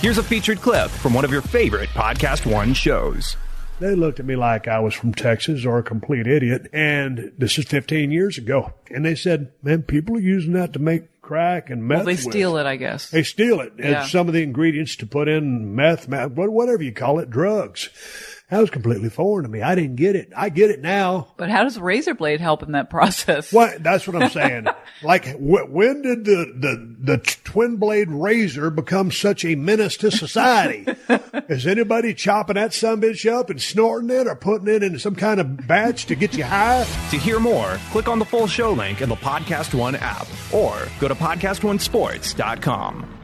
Here's a featured clip from one of your favorite Podcast One shows. They looked at me like I was from Texas or a complete idiot. And this is 15 years ago. And they said, man, people are using that to make crack and meth. Well, they with." steal it, I guess. They steal it. Yeah. It's some of the ingredients to put in meth, meth, whatever you call it, drugs. That was completely foreign to me. I didn't get it. I get it now. But how does razor blade help in that process? What? That's what I'm saying. like, wh- when did the, the, the twin blade razor become such a menace to society? Is anybody chopping that son bitch up and snorting it or putting it in some kind of batch to get you high? To hear more, click on the full show link in the Podcast One app or go to podcastonesports.com.